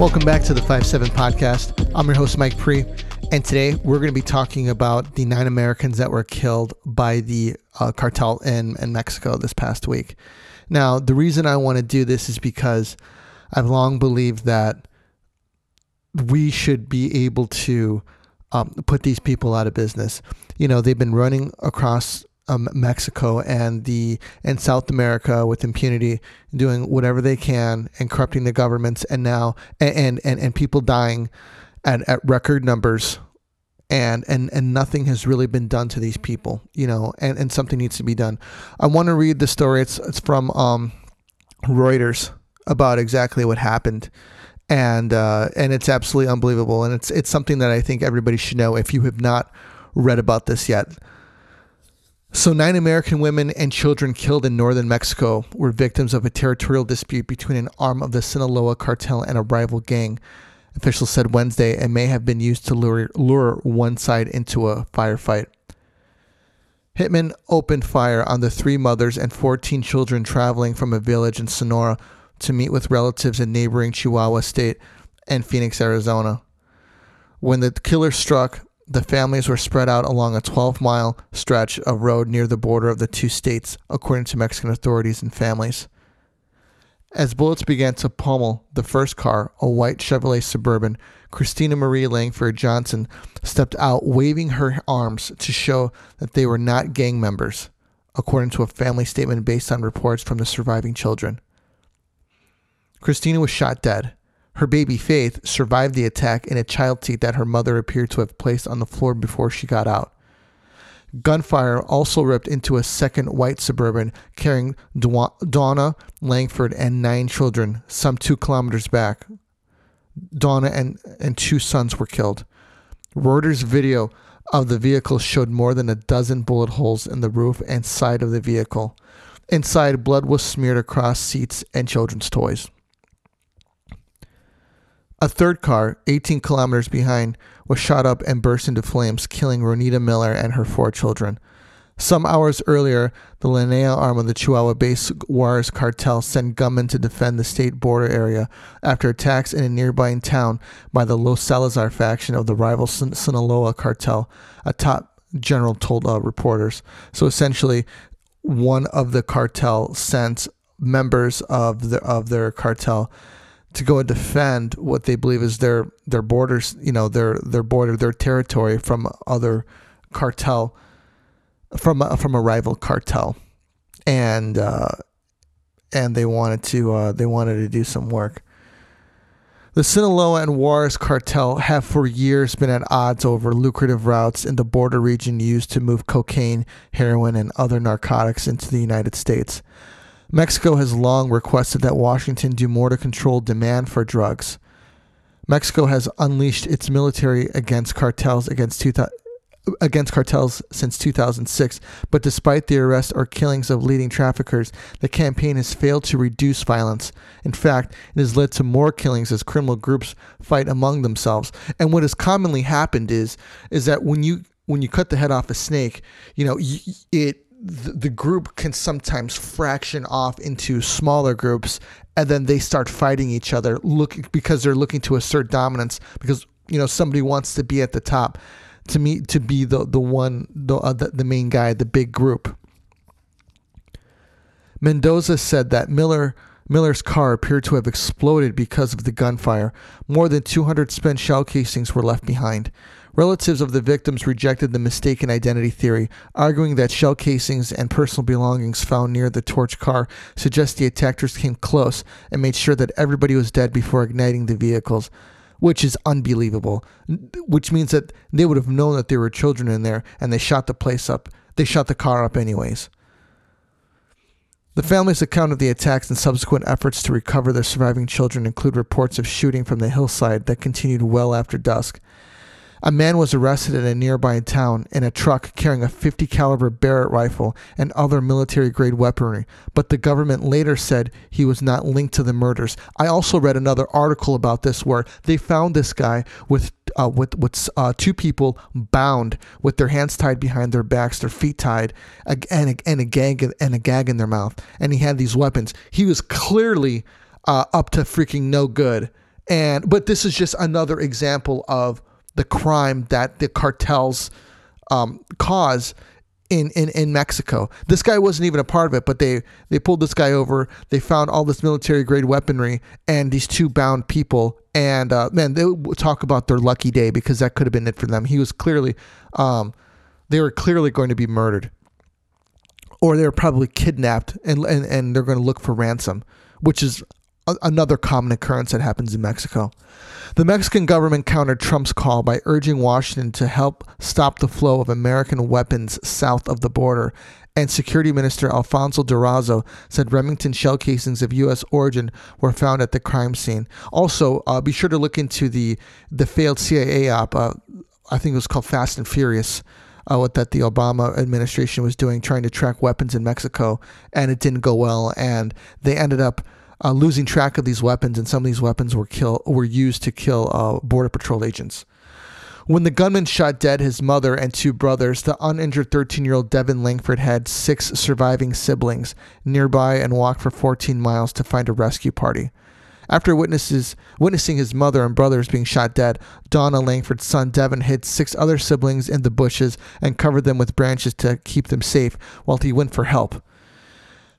Welcome back to the 5 7 podcast. I'm your host, Mike Pre, and today we're going to be talking about the nine Americans that were killed by the uh, cartel in, in Mexico this past week. Now, the reason I want to do this is because I've long believed that we should be able to um, put these people out of business. You know, they've been running across um, Mexico and the and South America with impunity, doing whatever they can and corrupting the governments, and now and and and people dying at, at record numbers. And, and and nothing has really been done to these people, you know, and, and something needs to be done. I want to read the story. It's it's from um, Reuters about exactly what happened and uh, and it's absolutely unbelievable. And it's it's something that I think everybody should know if you have not read about this yet. So, nine American women and children killed in northern Mexico were victims of a territorial dispute between an arm of the Sinaloa cartel and a rival gang. Officials said Wednesday it may have been used to lure, lure one side into a firefight. Hitmen opened fire on the three mothers and 14 children traveling from a village in Sonora to meet with relatives in neighboring Chihuahua State and Phoenix, Arizona. When the killer struck, the families were spread out along a 12 mile stretch of road near the border of the two states, according to Mexican authorities and families. As bullets began to pummel the first car, a white Chevrolet Suburban, Christina Marie Langford Johnson stepped out waving her arms to show that they were not gang members, according to a family statement based on reports from the surviving children. Christina was shot dead. Her baby Faith survived the attack in a child seat that her mother appeared to have placed on the floor before she got out. Gunfire also ripped into a second white suburban carrying Dawna Langford and nine children, some two kilometers back. Dawna and, and two sons were killed. Reuters video of the vehicle showed more than a dozen bullet holes in the roof and side of the vehicle. Inside, blood was smeared across seats and children's toys. A third car, 18 kilometers behind, was shot up and burst into flames, killing Rhonita Miller and her four children. Some hours earlier, the Linea arm of the Chihuahua based Juarez cartel sent gunmen to defend the state border area after attacks in a nearby town by the Los Salazar faction of the rival Sin- Sinaloa cartel, a top general told uh, reporters. So essentially, one of the cartel sent members of the of their cartel to go and defend what they believe is their their borders, you know, their their border, their territory from other cartel, from a, from a rival cartel, and uh, and they wanted to uh, they wanted to do some work. The Sinaloa and Juarez cartel have for years been at odds over lucrative routes in the border region used to move cocaine, heroin, and other narcotics into the United States. Mexico has long requested that Washington do more to control demand for drugs. Mexico has unleashed its military against cartels against two, against cartels since 2006, but despite the arrest or killings of leading traffickers, the campaign has failed to reduce violence. In fact, it has led to more killings as criminal groups fight among themselves. And what has commonly happened is is that when you when you cut the head off a snake, you know, it the, group can sometimes fraction off into smaller groups and then they start fighting each other look because they're looking to assert dominance because you know somebody wants to be at the top to me to be the the one the, uh, the, the main guy the big group Mendoza said that Miller Miller's car appeared to have exploded because of the gunfire. More than 200 spent shell casings were left behind. Relatives of the victims rejected the mistaken identity theory, arguing that shell casings and personal belongings found near the torch car suggest the attackers came close and made sure that everybody was dead before igniting the vehicles, which is unbelievable. Which means that they would have known that there were children in there and they shot the place up. They shot the car up anyways. The family's account of the attacks and subsequent efforts to recover their surviving children include reports of shooting from the hillside that continued well after dusk. A man was arrested in a nearby town in a truck carrying a 50 caliber Barrett rifle and other military grade weaponry, but the government later said he was not linked to the murders. I also read another article about this where they found this guy with uh, with with uh, two people bound with their hands tied behind their backs, their feet tied, and a, and a gag and a gag in their mouth, and he had these weapons. He was clearly uh, up to freaking no good And but this is just another example of the crime that the cartels um, cause in, in, in Mexico. This guy wasn't even a part of it, but they, they pulled this guy over. They found all this military grade weaponry and these two bound people. And uh, man, they talk about their lucky day because that could have been it for them. He was clearly, um, they were clearly going to be murdered, or they were probably kidnapped, and and, and they're going to look for ransom, which is another common occurrence that happens in Mexico. The Mexican government countered Trump's call by urging Washington to help stop the flow of American weapons south of the border. And Security Minister Alfonso Durazo said Remington shell casings of U.S. origin were found at the crime scene. Also, uh, be sure to look into the the failed CIA op. Uh, I think it was called Fast and Furious. Uh, what that the Obama administration was doing, trying to track weapons in Mexico, and it didn't go well, and they ended up uh, losing track of these weapons, and some of these weapons were kill were used to kill uh, border patrol agents. When the gunman shot dead his mother and two brothers, the uninjured 13 year old Devin Langford had six surviving siblings nearby and walked for 14 miles to find a rescue party. After witnesses witnessing his mother and brothers being shot dead, Dawna Langford's son Devin hid six other siblings in the bushes and covered them with branches to keep them safe while he went for help.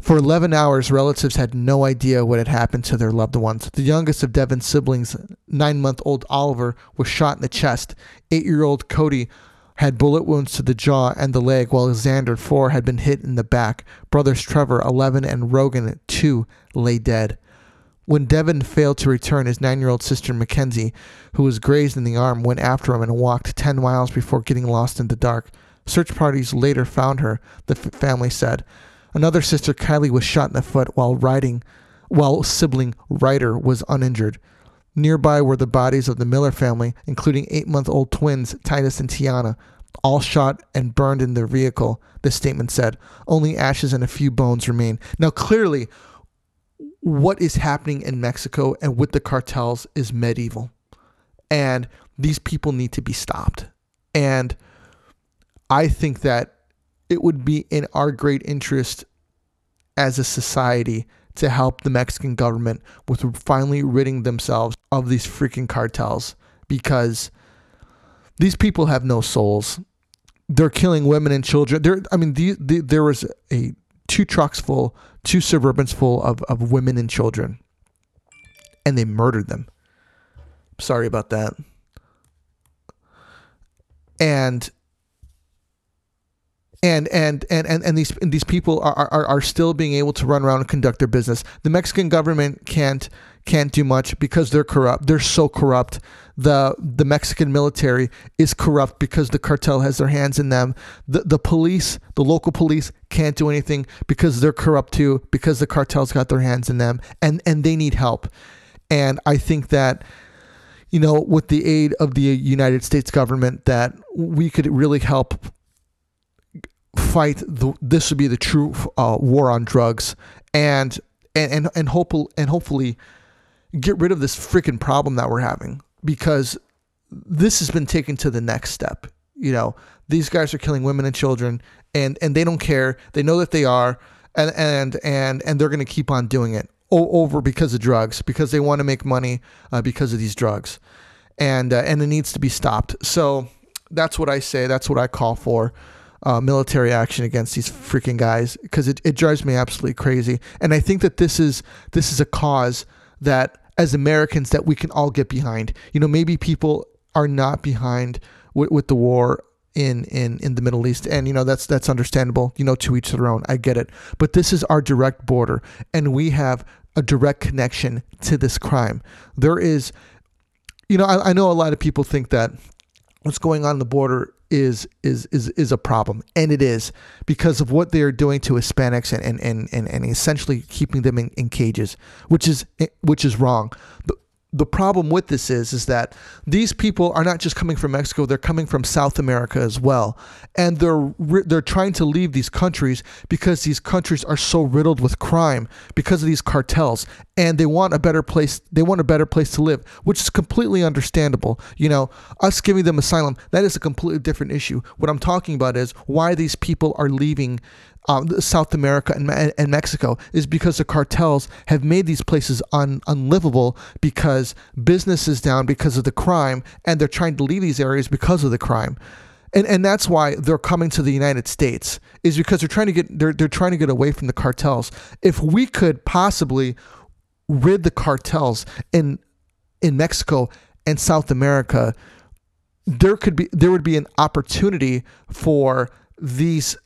For 11 hours, relatives had no idea what had happened to their loved ones. The youngest of Devin's siblings, nine month old Oliver, was shot in the chest. Eight year old Cody had bullet wounds to the jaw and the leg, while Xander, four, had been hit in the back. Brothers Trevor, 11, and Rogan, two, lay dead. When Devin failed to return, his nine year old sister Mackenzie, who was grazed in the arm, went after him and walked 10 miles before getting lost in the dark. Search parties later found her, the f- family said. Another sister, Kylie, was shot in the foot while riding, while sibling Ryder was uninjured. Nearby were the bodies of the Miller family, including eight month old twins Titus and Tiana, all shot and burned in their vehicle, the statement said. Only ashes and a few bones remain. Now, clearly, what is happening in Mexico and with the cartels is medieval. And these people need to be stopped. And I think that it would be in our great interest as a society to help the Mexican government with finally ridding themselves of these freaking cartels because these people have no souls. They're killing women and children. There, I mean, the, the, there was a two trucks full, two suburbans full of, of women and children, and they murdered them. Sorry about that. And and and and and, and these and these people are, are are still being able to run around and conduct their business. The Mexican government can't can't do much because they're corrupt. They're so corrupt. The the Mexican military is corrupt because the cartel has their hands in them. The the police, the local police can't do anything because they're corrupt too because the cartels got their hands in them and and they need help. And I think that you know with the aid of the United States government that we could really help fight the, this would be the true uh, war on drugs and and and and, hope, and hopefully get rid of this freaking problem that we're having because this has been taken to the next step. You know these guys are killing women and children and and they don't care. They know that they are and and and and they're going to keep on doing it over because of drugs because they want to make money uh, because of these drugs. And uh, and it needs to be stopped. So that's what i say. That's what i call for uh, military action against these freaking guys because it, it drives me absolutely crazy. And I think that this is this is a cause that as Americans that we can all get behind. You know, maybe people are not behind with, with the war in, in in the Middle East, and you know that's that's understandable. You know, to each their own. I get it, but this is our direct border, and we have a direct connection to this crime. There is, you know, I, I know a lot of people think that what's going on in the border is is is is a problem. And it is because of what they are doing to Hispanics and and and, and essentially keeping them in, in cages which is eh, which is wrong the, problem with this is is that these people are not just coming from Mexico they're coming from South America as well. And they're they're trying to leave these countries because these countries are so riddled with crime because of these cartels. And they want a better place they want a better place to live which is completely understandable. You know us giving them asylum that is a completely different issue. What i'm talking about is why these people are leaving um, South America and, and, Mexico is because the cartels have made these places un, unlivable because business is down because of the crime, and they're trying to leave these areas because of the crime. And, and that's why they're coming to the United States is because they're trying to get they're, they're trying to get away from the cartels. If we could possibly rid the cartels in in Mexico and South America, there could be there would be an opportunity for these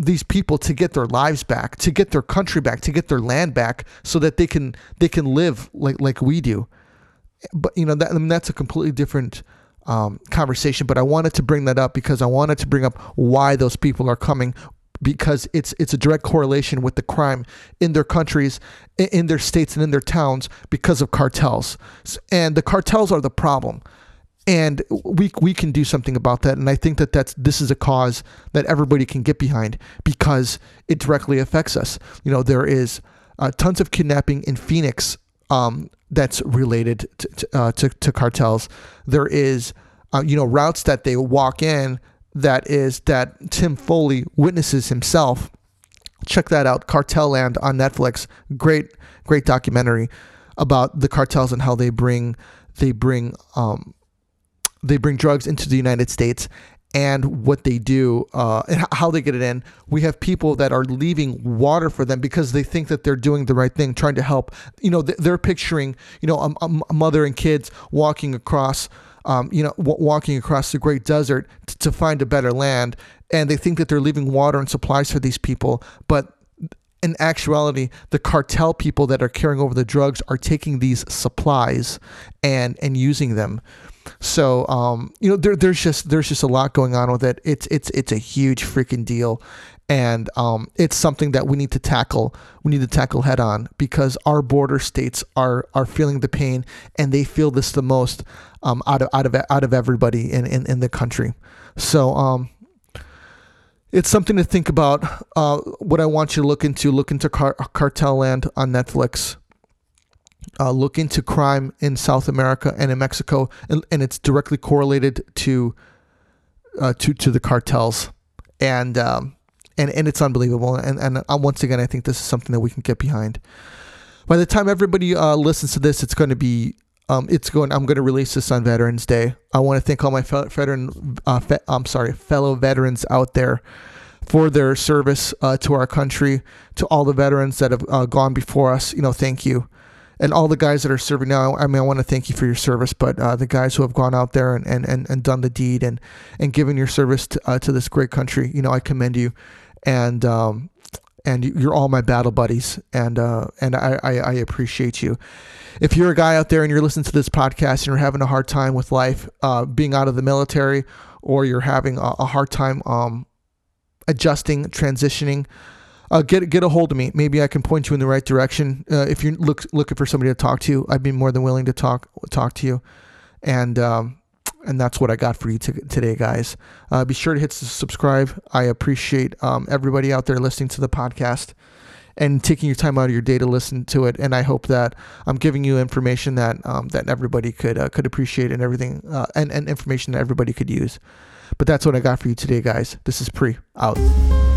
these people to get their lives back, to get their country back, to get their land back, so that they can they can live like like we do. But you know that I mean, that's a completely different um, conversation. But I wanted to bring that up because I wanted to bring up why those people are coming because it's it's a direct correlation with the crime in their countries, in their states, and in their towns because of cartels. And the cartels are the problem and we we can do something about that. And i think that that's this is a cause that everybody can get behind because it directly affects us. You know there is uh, tons of kidnapping in phoenix um, that's related to, to, uh, to, to, cartels. There is uh, you know routes that they walk in that is that tim foley witnesses himself. Check that out. Cartel land on netflix. Great great documentary about the cartels and how they bring they bring um, they bring drugs into the United States and what they do uh, and how they get it in. We have people that are leaving water for them because they think that they're doing the right thing, trying to help. You know, they're picturing, you know, a, a mother and kids walking across, um, you know, w- walking across the great desert t- to find a better land, and they think that they're leaving water and supplies for these people, but in actuality, the cartel people that are carrying over the drugs are taking these supplies and and using them. So um, you know, there, there's just there's just a lot going on with it. It's it's it's a huge freaking deal, and um, it's something that we need to tackle. We need to tackle head on because our border states are are feeling the pain, and they feel this the most um, out of out of out of everybody in in, in the country. So um, it's something to think about. Uh, what I want you to look into, look into Car- Cartel Land on Netflix uh, look into crime in South America and in Mexico, and, and it's directly correlated to uh, to to the cartels, and um, and and it's unbelievable. And and uh, once again, I think this is something that we can get behind. By the time everybody uh, listens to this, it's going to be um, it's going. I'm going to release this on Veterans Day. I want to thank all my fe- veteran, uh, fe- I'm sorry, fellow veterans out there for their service uh, to our country. To all the veterans that have uh, gone before us, you know, thank you and all the guys that are serving now. I mean, I want to thank you for your service, but uh, the guys who have gone out there and, and, and, and done the deed and, and given your service to, uh, to this great country, you know, I commend you. And, um, and you're all my battle buddies, and uh, and I, I, I, appreciate you. If you're a guy out there and you're listening to this podcast and you're having a hard time with life, uh, being out of the military, or you're having a, a hard time um, adjusting, transitioning, uh, get get a hold of me. Maybe I can point you in the right direction. Uh, if you're look, looking for somebody to talk to, I'd be more than willing to talk talk to you. And um, and that's what I got for you t- today, guys. Uh, be sure to hit subscribe. I appreciate um, everybody out there listening to the podcast and taking your time out of your day to listen to it. And I hope that I'm giving you information that um, that everybody could uh, could appreciate and everything uh, and and information that everybody could use. But that's what I got for you today, guys. This is Pre out.